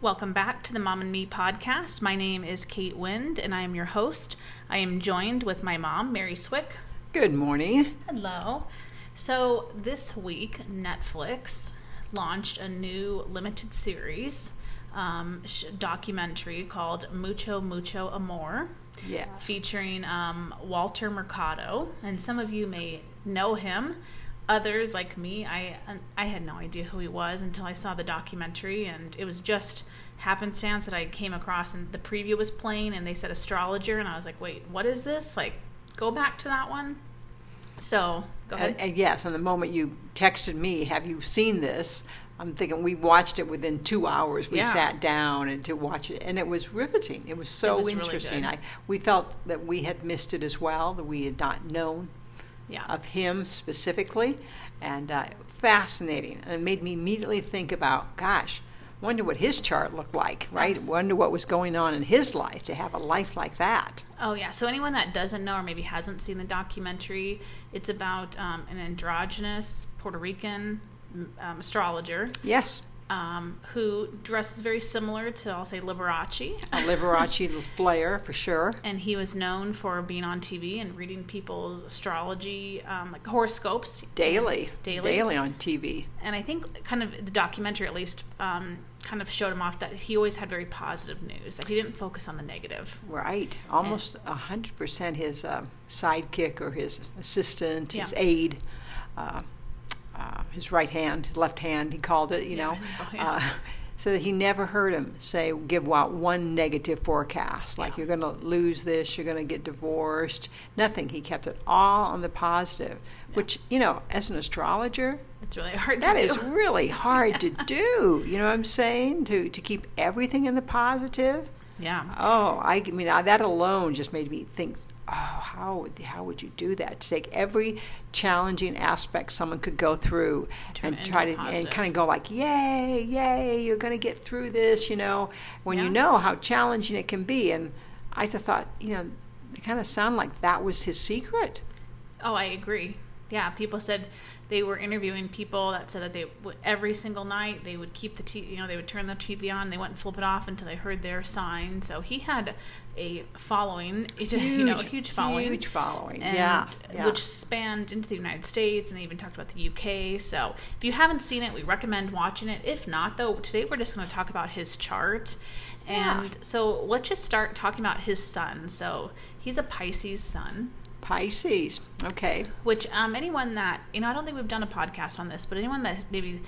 Welcome back to the Mom and Me podcast. My name is Kate Wind, and I am your host. I am joined with my mom, Mary Swick. Good morning. Hello. So, this week, Netflix launched a new limited series um, sh- documentary called Mucho Mucho Amor, Yes. featuring um, Walter Mercado. And some of you may know him. Others, like me, I I had no idea who he was until I saw the documentary, and it was just happenstance that I came across, and the preview was playing, and they said astrologer, and I was like, wait, what is this? Like, go back to that one. So, go ahead. And, and yes, and the moment you texted me, have you seen this? I'm thinking we watched it within two hours. We Yeah. sat down and to watch it, and it was riveting. It was so was interesting. good. I we felt that we had missed it as well, that we had not known yeah. of him specifically, and uh, fascinating. And it made me immediately think about, gosh, wonder what his chart looked like, right? Abs- Wonder what was going on in his life to have a life like that. Oh yeah. So anyone that doesn't know or maybe hasn't seen the documentary, it's about um, an androgynous Puerto Rican um, astrologer Yes, um, who dresses very similar to I'll say Liberace. a Liberace flair for sure. and he was known for being on TV and reading people's astrology, um, like horoscopes daily, Daily. Daily on TV. And I think kind of the documentary at least um, kind of showed him off that he always had very positive news. That he didn't focus on the negative. Right, almost a hundred percent. His uh, sidekick or his assistant, his Yeah. aide, uh, uh, his right hand, left hand. He called it, you Yeah, know, yeah. uh, so that he never heard him say give out one negative forecast, like Yeah. you're going to lose this, you're going to get divorced. Nothing. He kept it all on the positive, which you know, as an astrologer, It's really hard That is really hard to do. You know what I'm saying? To to keep everything in the positive. Yeah. Oh, I mean uh, that alone just made me think. Oh, how would how would you do that? To take every challenging aspect someone could go through and try to a and kind of go like, yay, yay, you're going to get through this. You know, when Yeah. you know how challenging it can be. And I thought, you know, it kind of sounded like that was his secret. Oh, I agree. Yeah, people said they were interviewing people that said that they would, every single night they would keep the TV, you know, they would turn the TV on, they wouldn't flip it off until they heard their sign. So he had a following, you know, a huge following. Huge following. and yeah, yeah. which spanned into the United States, and they even talked about the UK. So if you haven't seen it, we recommend watching it. If not, though, today we're just going to talk about his chart. Yeah. And so let's just start talking about his sun. So he's a Pisces sun, Pisces. Okay. which um, anyone that you know, I don't think we've done a podcast on this, but anyone that maybe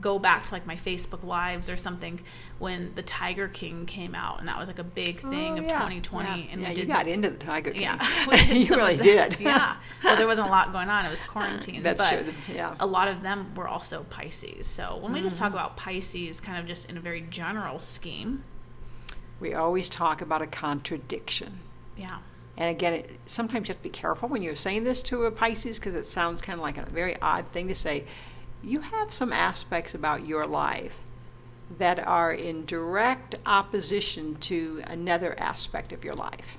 go back to like my Facebook lives or something when the Tiger King came out, and that was like a big thing Oh, of yeah, 2020, Yeah, and yeah we you got into the Tiger King. yeah, you really did. yeah. Well, there wasn't a lot going on. It was quarantine. That's but true. Yeah. A lot of them were also Pisces. So when we just Mm-hmm. talk about Pisces, kind of just in a very general scheme, We always talk about a contradiction. yeah, And again, it, sometimes you have to be careful when you're saying this to a Pisces because it sounds kind of like a very odd thing to say. You have some aspects about your life that are in direct opposition to another aspect of your life.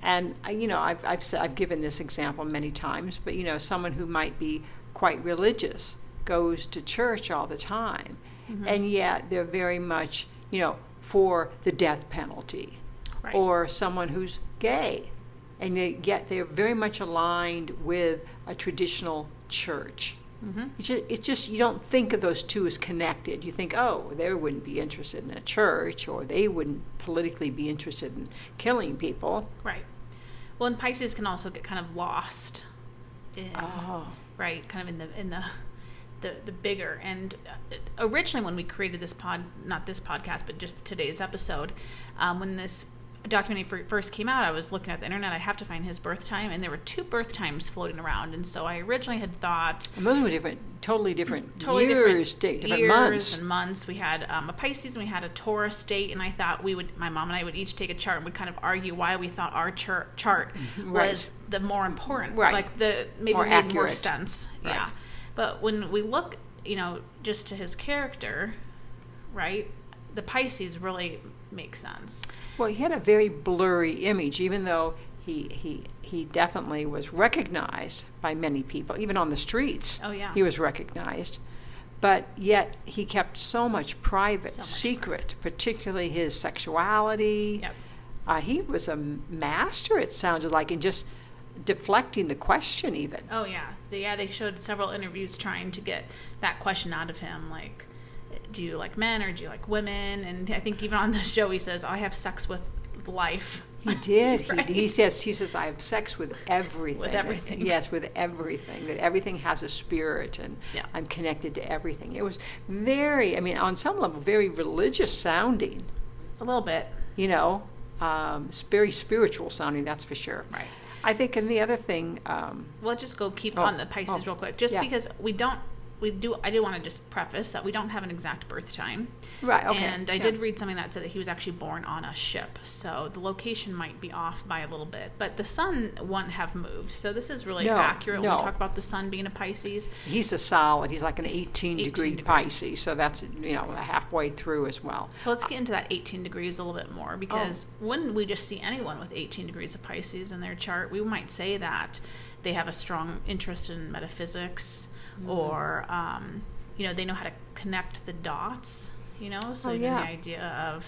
And uh, you know, I've I've I've given this example many times, but you know, someone who might be quite religious goes to church all the time, and yet they're very much you know for the death penalty, Right. or someone who's gay, and they, yet they're very much aligned with a traditional church. hmm It's just, it's just you don't think of those two as connected. You think, oh, they wouldn't be interested in a church, or they wouldn't politically be interested in killing people. right. Well, and Pisces can also get kind of lost. In, Oh, right kind of in the in the the, the bigger and uh, originally when we created this pod not this podcast but just today's episode um, when this documentary first came out, I was looking at the internet. I have to find his birth time, and there were two birth times floating around. And so I originally had thought And those were different, totally different totally years, different, di- different years months. and months. We had um, a Pisces and we had a Taurus date, and I thought we would, my mom and I would each take a chart and would kind of argue why we thought our char- chart Right. was the more important, Right. like the maybe More made more accurate. sense. Right. Yeah, but when we look, you know, just to his character, right, the Pisces really makes sense. Well, he had a very blurry image, even though he he he definitely was recognized by many people, even on the streets. Oh, yeah. he was recognized, but yet he kept so much private, So much secret, particularly his sexuality. Yep. Uh, he was a master. It sounded like in just deflecting the question, even. Oh yeah, yeah. They showed several interviews trying to get that question out of him, like, do you like men or do you like women? And I think even on the show he says, I have sex with life. He did. He, Right? he says he says I have sex with everything. With everything. Yes, with everything. That everything has a spirit, and Yeah. I'm connected to everything. It was very. I mean, on some level, very religious sounding. A little bit, You know, um, it's very spiritual sounding. That's for sure. right? I think, and the other thing. Um, We'll just go keep Oh, on the Pisces oh, real quick, just yeah. because we don't. We do. I do want to just preface that we don't have an exact birth time. right. Okay. And I yeah. did read something that said that he was actually born on a ship, so the location might be off by a little bit. But the sun wouldn't have moved, so this is really No, accurate when no. we talk about the sun being a Pisces. He's a solid. He's like an 18, 18 degree degree. Pisces, so that's you know halfway through as well. So let's get into that 18 degrees a little bit more oh. because when we just see anyone with 18 degrees of Pisces in their chart, we might say that they have a strong interest in metaphysics Mm-hmm. or, um, you know, they know how to connect the dots, you know? So Oh, even yeah. the idea of,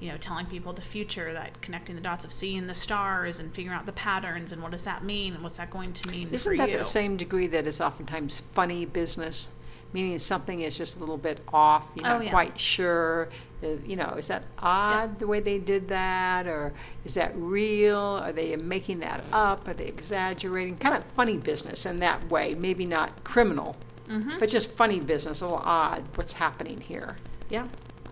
you know, telling people the future, that connecting the dots of seeing the stars and figuring out the patterns and what does that mean and what's that going to mean isn't that you. the same degree that is oftentimes funny business? Meaning something is just a little bit off, you're Oh, not yeah. quite sure. uh, You know, is that odd the way they did that? Or is that real? Are they making that up? Are they exaggerating? Kind of funny business in that way. Maybe not criminal, hmm but just funny business, a little odd what's happening here. Yeah,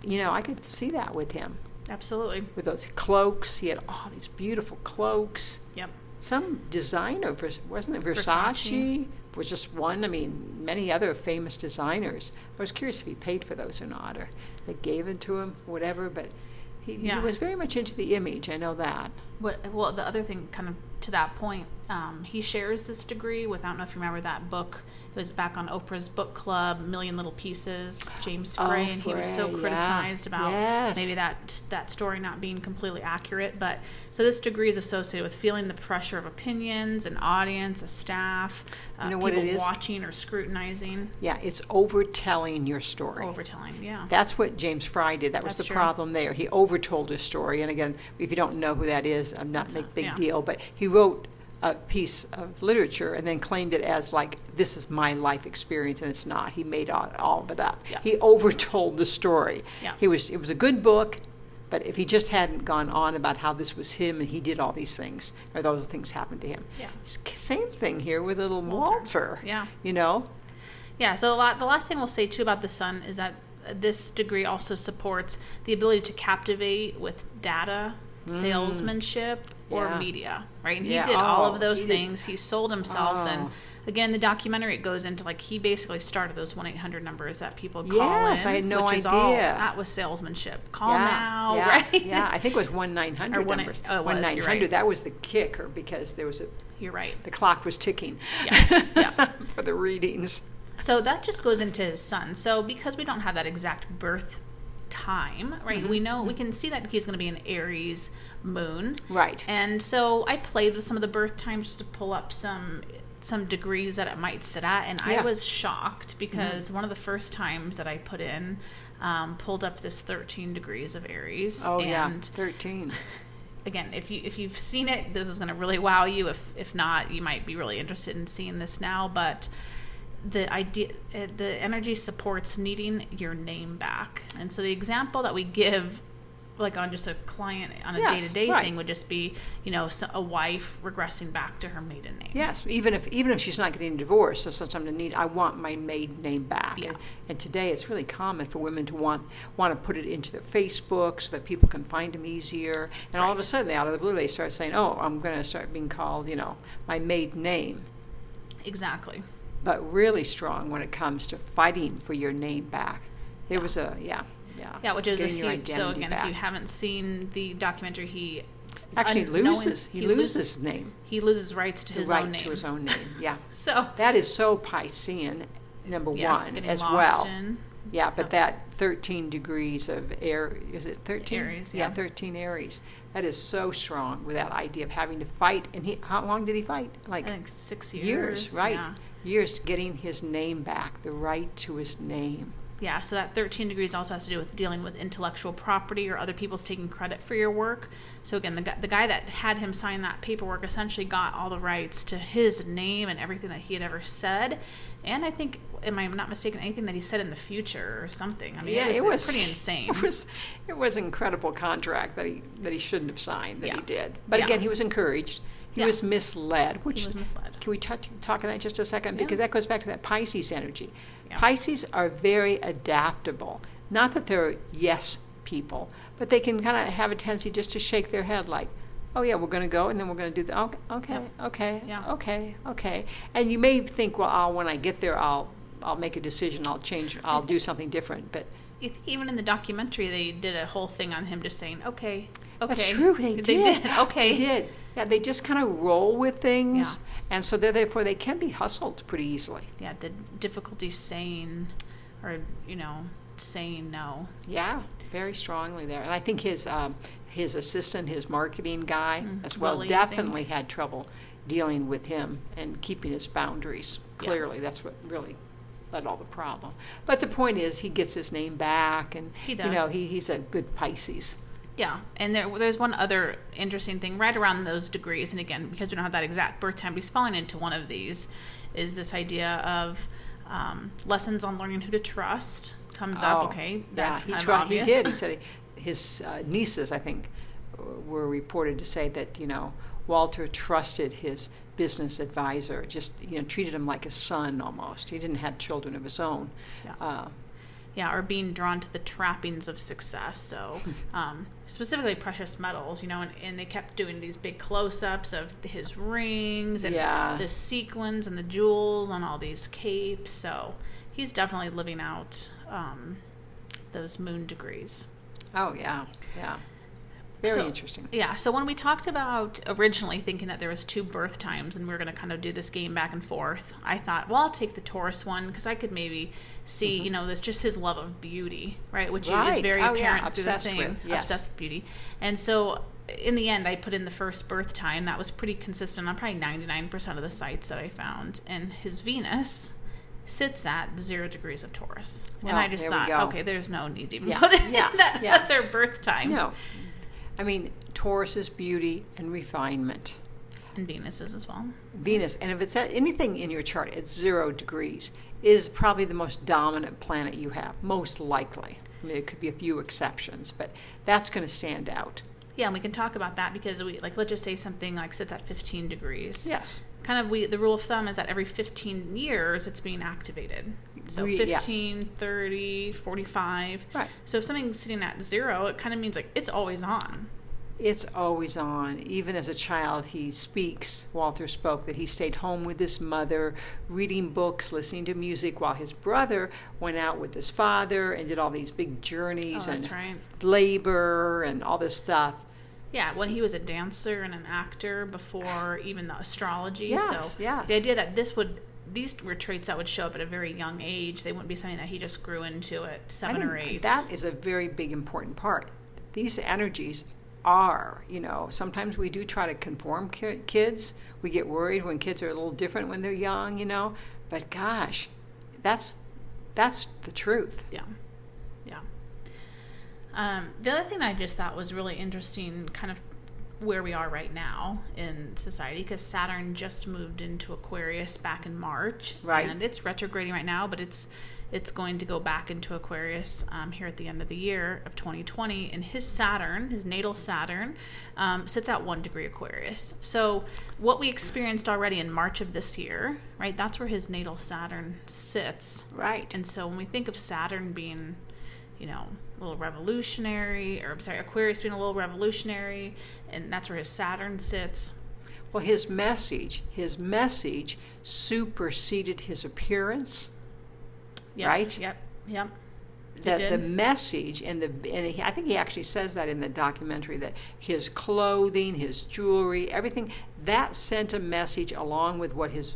You know, I could see that with him. absolutely. With those cloaks, he had all these beautiful cloaks. Yep. Some designer, wasn't it Versace? Versace. Was just one. I mean, many other famous designers. I was curious if he paid for those or not, or they gave them to him, whatever. But he, he was very much into the image. I know that. What, well, the other thing, kind of to that point, um, he shares this degree with, I don't know if you remember that book. It was back on Oprah's book club, Million Little Pieces, James Oh, Frey, and he was so Frey, yeah. criticized about Yes. maybe that that story not being completely accurate. But so this degree is associated with feeling the pressure of opinions, an audience, a staff, uh, You know what people it is? watching or scrutinizing, Yeah, it's overtelling your story. overtelling. Yeah. That's what James Frey did. That was That's the true. problem there. He overtold his story. And again, if you don't know who that is, I'm not make big yeah. deal. But he wrote a piece of literature and then claimed it as like this is my life experience, and it's not. He made all, all of it up. Yeah. He overtold the story. Yeah. He was. It was a good book. But if he just hadn't gone on about how this was him and he did all these things, or those things happened to him. Yeah. Same thing here with little Walter. Walter. Yeah. You know? Yeah, so lot, the last thing we'll say too about the sun is that this degree also supports the ability to captivate with data, salesmanship, or Mm. Yeah. media, right? And he Yeah, did all oh, of those he did- things. He sold himself, and Oh. again, the documentary it goes into like he basically started those one eight hundred numbers that people call Yes, in. I had no which is all- idea. that was salesmanship. Call yeah, now, yeah, right? Yeah, I think it was 1 900 Or numbers. oh, one you're right. That was the kicker because there was a You're right. the clock was ticking. Yeah, yeah. for the readings. So that just goes into his sun. So because we don't have that exact birth time, right? Mm-hmm. We know we can see that he's going to be an Aries moon. Right. And so I played with some of the birth times just to pull up some some degrees that it might sit at, and I Yeah. Mm-hmm. was shocked because one of the first times that I put in um, pulled up this 13 degrees of Aries. Oh yeah, and thirteen. again, if you if you've seen it, this is going to really wow you. If if not, you might be really interested in seeing this now. But the idea, uh, the energy supports needing your name back, and so the example that we give. like on just a client on a Yes, day to day right. thing would just be you know a wife regressing back to her maiden name. Yes, even if even if she's not getting divorced, so sometimes to need I want my maiden name back. Yeah. And, and today it's really common for women to want want to put it into their Facebook so that people can find them easier. And all of a sudden, out of the blue, they start saying, "Oh, I'm going to start being called, you know, my maiden name." Exactly. But really strong when it comes to fighting for your name back. There was a yeah, yeah. Yeah, which is a getting huge. So again, back. if you haven't seen the documentary, he actually loses he, lo- loses his name, He loses rights to his right own name. to his own name. Yeah. So That is so Piscean, number yes, one, as well. in. Yeah, but that 13 degrees of air, is it 13? Aries, Yeah, yeah. 13 Aries. That is so strong with that idea of having to fight. And he, how long did he fight? Like six years. right? Yeah. Years getting his name back, the right to his name. Yeah, so that 13 degrees also has to do with dealing with intellectual property or other people's taking credit for your work. So again, the guy, the guy that had him sign that paperwork essentially got all the rights to his name and everything that he had ever said. And I think, am I not mistaken, anything that he said in the future or something. I mean, yeah, it, was pretty insane. It was, it was an incredible contract that he that he shouldn't have signed that he did. But Yeah. again, he was encouraged. He Yeah. was misled, which he was misled. Can we touch, talk on that just a second? Yeah. Because that goes back to that Pisces energy. Yeah. Pisces are very adaptable. Not that they're yes people, but they can kind of have a tendency just to shake their head like, oh yeah, we're going to go and then we're going to do that. Okay, okay, Yep. okay, Yeah. okay, okay. And you may think, well, I'll, when I get there, I'll, I'll make a decision. I'll change. I'll do something different. But You think even in the documentary, they did a whole thing on him just saying, okay, okay. That's true. They, did. Okay. They did. Yeah, they just kind of roll with things, Yeah. and so they're, therefore they can be hustled pretty easily. Yeah, the difficulty saying, or, you know, saying no. Yeah, very strongly there. And I think his um, his assistant, his marketing guy, Mm, as well, Willie, definitely had trouble dealing with him and keeping his boundaries. Yeah. Clearly, that's what really led all the problem. But the point is, he gets his name back, and He you know he, he's a good Pisces. Yeah, and there, there's one other interesting thing right around those degrees, and again, because we don't have that exact birth time, he's falling into one of these, is this idea of um, lessons on learning who to trust comes up. Oh, Okay, that's yeah, he tried. He did. He said he, his uh, nieces, I think, were reported to say that you know Walter trusted his business advisor, just you know treated him like a son almost. He didn't have children of his own. Yeah. Uh, yeah, or being drawn to the trappings of success. So, um, specifically precious metals, you know, and, and they kept doing these big close ups of his rings and Yeah. the sequins and the jewels on all these capes. So, he's definitely living out um, those moon degrees. oh yeah, yeah. Very So- interesting. Yeah, so when we talked about originally thinking that there was two birth times and we were going to kind of do this game back and forth, I thought, well, I'll take the Taurus one because I could maybe see, you know, this just his love of beauty, right? Which is Mm-hmm. Very Oh, yeah, apparent through the obsessed thing, with, yes. obsessed with beauty. And so in the end, I put in the first birth time. That was pretty consistent on probably 99% of the sites that I found. And his Venus sits at zero degrees of Taurus. and I just thought, okay, there's no need to even Yeah, put it yeah, that yeah. other birth time. No, I mean Taurus is beauty and refinement. And Venus is as well. Venus, and if it's at anything in your chart at zero degrees, is probably the most dominant planet you have, most likely. I mean, there could be a few exceptions, but that's going to stand out. Yeah, and we can talk about that because we like let's just say something like sits at 15 degrees. Yes. Kind of we the rule of thumb is that every 15 years it's being activated. So We- yes. 15, 30, 45. Right. So if something's sitting at 0, it kind of means like it's always on. It's always on. Even as a child, he speaks. Walter spoke that he stayed home with his mother, reading books, listening to music, while his brother went out with his father and did all these big Oh, journeys that's and right. labor and all this stuff. Yeah, well, he was a dancer and an actor before even the astrology. Yes, so yes. the idea that this would these were traits that would show up at a very young age. They wouldn't be something that he just grew into at seven or eight. That is a very big important part. These energies are, you know, sometimes we do try to conform kids. We get worried when kids are a little different when they're young, you know. But gosh, that's that's the truth. Yeah. Um, the other thing I just thought was really interesting, kind of where we are right now in society, because Saturn just moved into Aquarius back in March. Right. And it's retrograding right now, but it's it's going to go back into Aquarius um, here at the end of the year of 2020. And his Saturn, his natal Saturn, um, sits at one degree Aquarius. So, what we experienced already in March of this year, right, that's where his natal Saturn sits. Right. And so, when we think of Saturn being, you know, a little revolutionary, or I'm sorry, Aquarius being a little revolutionary, and that's where his Saturn sits. Well, his message, his message superseded his appearance. Yep, Right? Yep. Yep. That the message and the and he, I think he actually says that in the documentary that his clothing, his jewelry, everything that sent a message along with what his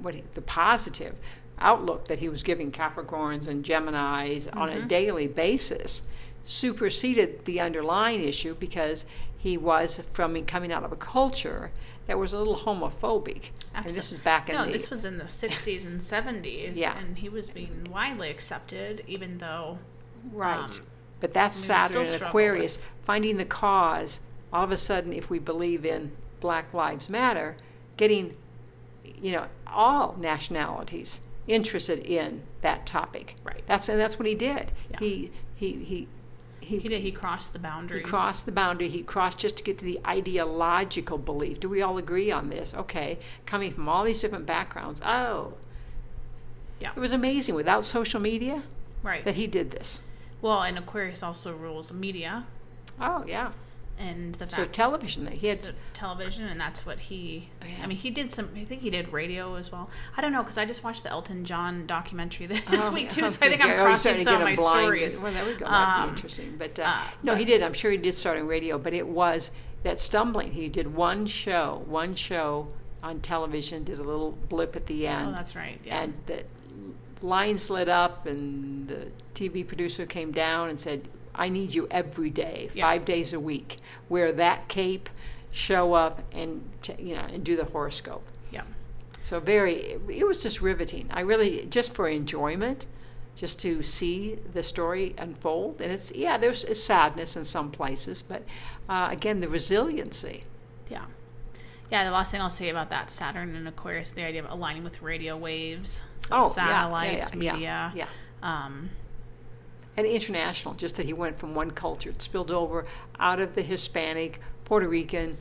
what he, the positive outlook that he was giving Capricorns and Geminis on Mm-hmm. a daily basis superseded the underlying issue because he was from coming out of a culture that was a little homophobic. And this is back in no, the this was in the 60s and 70s. Yeah. And he was being widely accepted, even though. Right. Um, but that's I mean, we Saturn and Aquarius, finding the cause. All of a sudden, if we believe in Black Lives Matter, getting, you know, all nationalities interested in that topic. Right. That's and that's what he did. Yeah. He he he. He, He did. He crossed the boundaries. he crossed the boundary. He crossed just to get to the ideological belief. Do we all agree on this? Okay, coming from all these different backgrounds. Oh, Yeah. it was amazing without social media Right. that he did this. well, and Aquarius also rules media Oh yeah. And the So fact television. He had so television, and that's what he. Yeah. I mean, he did some. I think he did radio as well. I don't know because I just watched the Elton John documentary this Oh, week too, so I think I'm Yeah, oh, crossing some of my blind- stories. Well, there we go. Um, be interesting. But uh, uh, no, he did. I'm sure he did start on radio, but it was that stumbling. He did one show, one show on television, did a little blip at the end, Oh, that's right. Yeah. and the lines lit up, and the TV producer came down and said, "I need you every day, Yeah. five days a week. Wear that cape, show up, and t- you know, and do the horoscope." yeah. So very, it was just riveting. I really, just for enjoyment, just to see the story unfold. And it's, yeah, there's a sadness in some places, but uh, again, the resiliency. Yeah. Yeah, the last thing I'll say about that Saturn and Aquarius, the idea of aligning with radio waves, so Oh, yeah, yeah, satellites, yeah, yeah, media. yeah. Um, And international, just that he went from one culture, it spilled over out of the Hispanic, Puerto Rican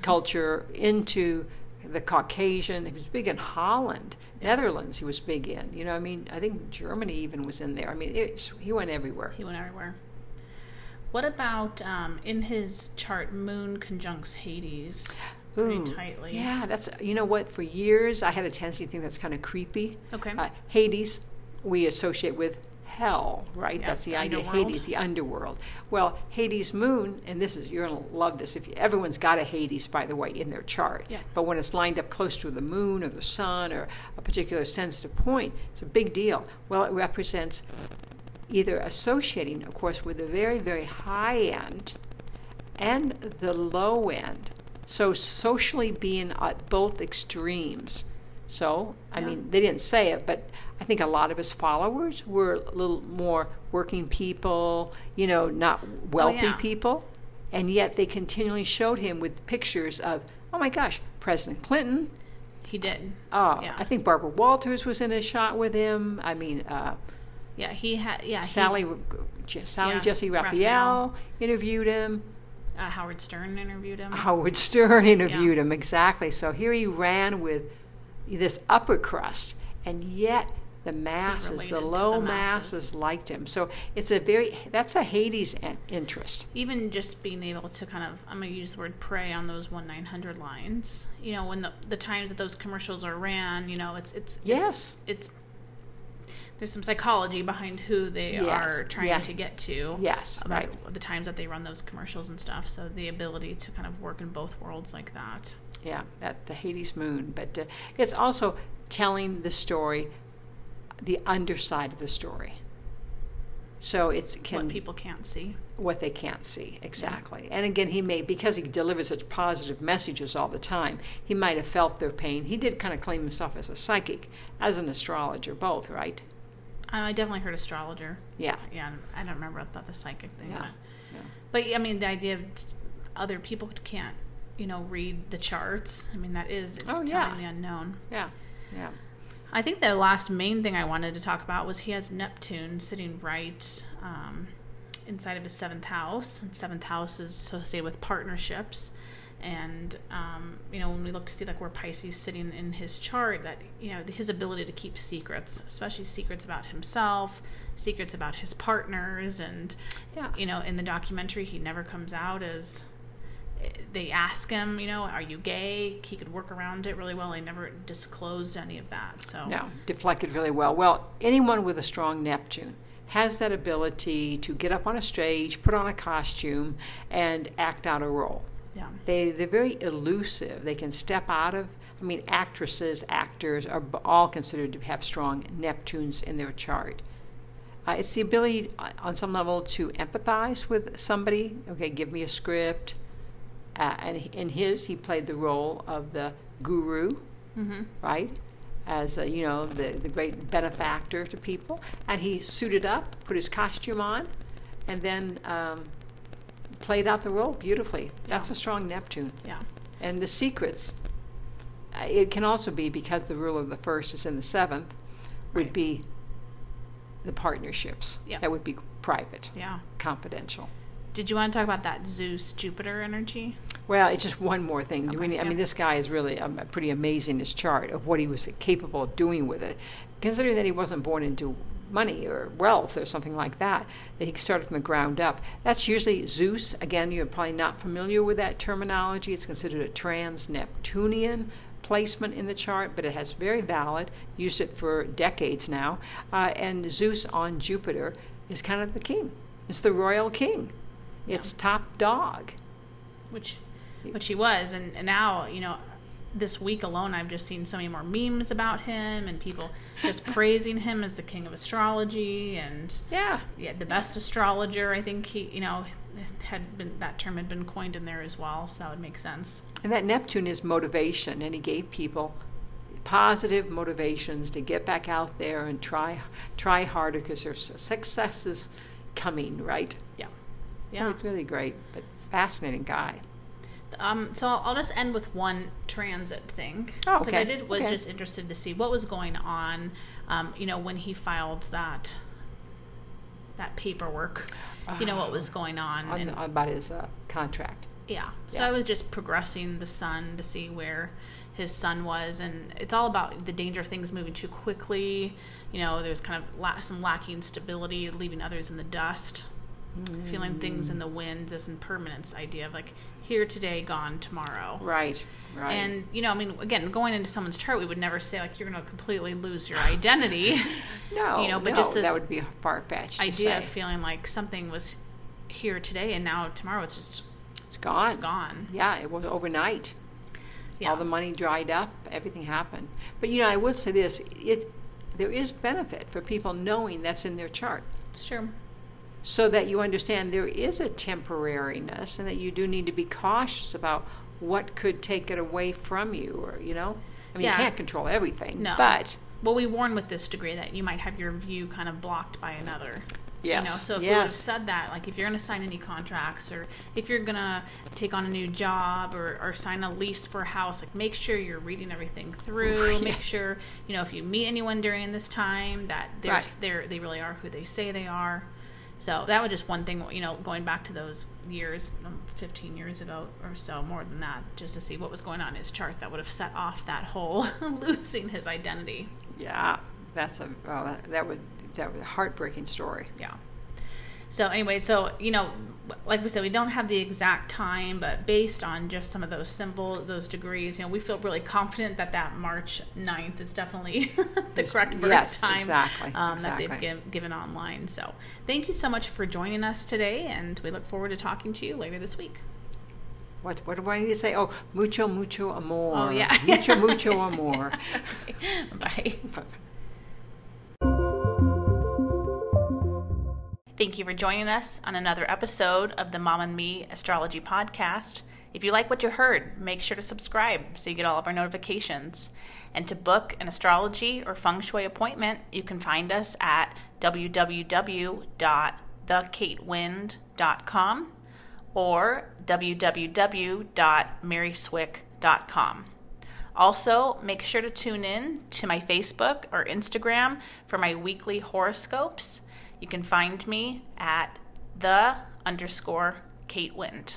culture into the Caucasian. He was big in Holland, Netherlands. He was big in. You know, I mean, I think Germany even was in there. I mean, it's, he went everywhere. he went everywhere. What about um, in his chart, Moon conjuncts Hades pretty Ooh, tightly? Yeah, that's you know what. For years, I had a tendency to think that's kind of creepy. Okay. Uh, Hades, we associate with hell, right? Yeah, that's the the idea. underworld. Hades, the underworld. Well, Hades moon, and this is you're gonna love this. If you, everyone's got a Hades, by the way, in their chart. Yeah. But when it's lined up close to the moon or the sun or a particular sensitive point, it's a big deal. Well, it represents either associating, of course, with the very, very high end and the low end. So socially being at both extremes. So, I Yeah. mean, they didn't say it, but I think a lot of his followers were a little more working people, you know, not wealthy yeah. people. And yet they continually showed him with pictures of, oh my gosh, President Clinton. He did. Uh, Yeah. I think Barbara Walters was in a shot with him. I mean, uh, Yeah, he had. Yeah, he- Sally, Je- Sally Yeah, Jessy Raphael, Raphael. interviewed him. uh, Howard Stern interviewed him. Howard Stern interviewed Yeah. him exactly. So here he ran with this upper crust, and yet the masses, the low the masses. masses. liked him. So it's a very that's a Hades interest. even just being able to kind of i'm going to use the word prey on those 1 900 lines you know when the the times that those commercials are ran you know it's it's Yes. it's, it's there's some psychology behind who they Yes, are trying yeah. to get to Yes, about right. the times that they run those commercials and stuff so the ability to kind of work in both worlds like that Yeah, that the Hades moon. But uh, it's also telling the story, the underside of the story. So it's can what people can't see. What they can't see exactly. And again he may because he delivers such positive messages all the time he might have felt their pain. He did kind of claim himself as a psychic as an astrologer both right? I definitely heard astrologer. Yeah. Yeah i don't remember about the psychic thing Yeah, but, yeah. but i mean the idea of other people can't you know read the charts. I mean that is it's Oh, yeah. the unknown. Yeah yeah I think the last main thing I wanted to talk about was he has Neptune sitting right um, inside of his seventh house. And seventh house is associated with partnerships. And um, you know, when we look to see like where Pisces sitting in his chart, that you know his ability to keep secrets, especially secrets about himself, secrets about his partners, and Yeah. you know, in the documentary, he never comes out as they ask him, you know, are you gay? He could work around it really well. He never disclosed any of that. So No, deflected really well. Well, anyone with a strong Neptune has that ability to get up on a stage, put on a costume, and act out a role. yeah, They they're very elusive. They can step out of. I mean, actresses, actors are all considered to have strong Neptunes in their chart. Uh, it's the ability, uh, on some level, to empathize with somebody. Okay, give me a script. Uh, and in his, he played the role of the guru, hmm right? As a, you know, the the great benefactor to people, and he suited up, put his costume on, and then um, played out the role beautifully. That's Yeah. a strong Neptune. yeah, And the secrets, uh, it can also be because the rule of the first is in the seventh, would Right. be the partnerships. Yeah. That would be private, yeah. confidential. Did you want to talk about that Zeus Jupiter energy? Well, it's just one more thing. Okay, I mean, I mean, this guy is really um, pretty amazing. His chart of what he was capable of doing with it, considering that he wasn't born into money or wealth or something like that, that he started from the ground up. That's usually Zeus. Again, you're probably not familiar with that terminology. It's considered a trans-Neptunian placement in the chart, but it has very valid. Used it for decades now. Uh, and Zeus on Jupiter is kind of the king. It's the royal king. It's top dog. Which, which he was, and, and now you know, this week alone, I've just seen so many more memes about him and people just praising him as the king of astrology and Yeah. yeah, the best astrologer. I think he, you know, had been that term had been coined in there as well, so that would make sense. And that Neptune is motivation, and he gave people positive motivations to get back out there and try try harder because there's success is coming, right? Yeah, Yeah. it's really great, but fascinating guy. Um, so I'll, I'll just end with one transit thing Oh, because I did was Okay. just interested to see what was going on. Um, you know, when he filed that that paperwork, you know what was going on, On, and about his uh, contract. yeah. So Yeah. I was just progressing the sun to see where his sun was, and it's all about the danger of things moving too quickly. You know, there's kind of la- some lacking stability, leaving others in the dust, feeling things in the mm. wind. This impermanence idea of like here today, gone tomorrow. Right, right. And you know, I mean, again, going into someone's chart, we would never say like you're going to completely lose your identity. no, you know, but no, just this that would be a far fetched. idea of feeling like something was here today and now tomorrow it's just it's gone. it's gone. Yeah, it was overnight. Yeah. all the money dried up, everything happened. But you know, I would say this: it there is benefit for people knowing that's in their chart, It's true. So that you understand there is a temporariness, and that you do need to be cautious about what could take it away from you, or you know, I mean, Yeah. you can't control everything, No. but Well, we warn with this degree that you might have your view kind of blocked by another. yes, You know, so if we would have said that, like if you're going to sign any contracts or if you're going to take on a new job or, or sign a lease for a house, like make sure you're reading everything through. Right. Make sure, you know, if you meet anyone during this time that they're, Right. they're, they really are who they say they are. So that was just one thing, you know, going back to those years, um, 15 years ago or so, more than that, just to see what was going on in his chart that would have set off that whole losing his identity. yeah, that's a well, that, that would that was a heartbreaking story. yeah. So anyway, so you know, like we said, we don't have the exact time, but based on just some of those symbol, those degrees, you know, we feel really confident that that March 9th is definitely the correct birth yes, time exactly, um, that they've giv given online. So thank you so much for joining us today, and we look forward to talking to you later this week. What what do I need to say? Oh, mucho mucho amor. Oh yeah, mucho mucho amor. Okay. Bye. Thank you for joining us on another episode of the Mom and Me Astrology Podcast. If you like what you heard, make sure to subscribe so you get all of our notifications. And to book an astrology or feng shui appointment, you can find us at www.thekatewind.com or www.maryswick.com. Also, make sure to tune in to my Facebook or Instagram for my weekly horoscopes. You can find me at the underscore Kate Wind.